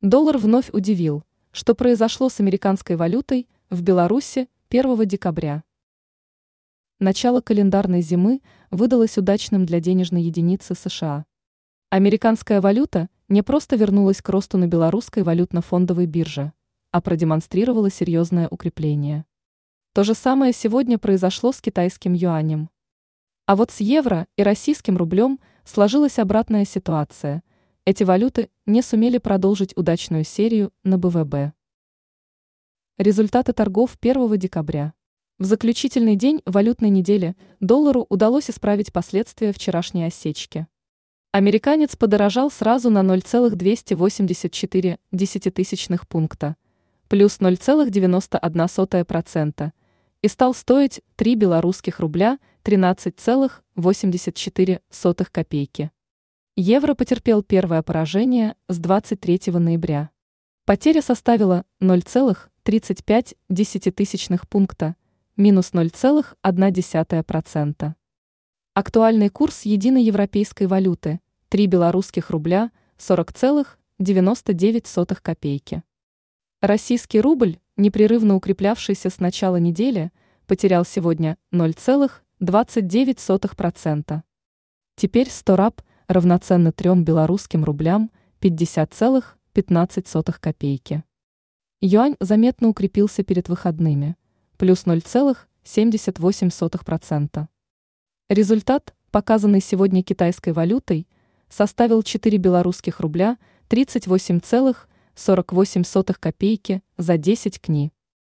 Доллар вновь удивил, что произошло с американской валютой в Беларуси 1 декабря. Начало календарной зимы выдалось удачным для денежной единицы США. Американская валюта не просто вернулась к росту на белорусской валютно-фондовой бирже, а продемонстрировала серьезное укрепление. То же самое сегодня произошло с китайским юанем. А вот с евро и российским рублем сложилась обратная ситуация – эти валюты не сумели продолжить удачную серию на БВБ. Результаты торгов 1 декабря. В заключительный день валютной недели доллару удалось исправить последствия вчерашней осечки. Американец подорожал сразу на 0,284 десятитысячных пункта, плюс 0,91%, и стал стоить 3 белорусских рубля 13,84 копейки. Евро потерпел первое поражение с 23 ноября. Потеря составила 0,35 пункта, минус 0,1%. Актуальный курс единой европейской валюты – 3 белорусских рубля 40,99 копейки. Российский рубль, непрерывно укреплявшийся с начала недели, потерял сегодня 0,29%. Теперь 100 раб равноценно 3 белорусским рублям 50,15 копейки. Юань заметно укрепился перед выходными, плюс 0,78%. Результат, показанный сегодня китайской валютой, составил 4 белорусских рубля 38,48 копейки за 10 кни.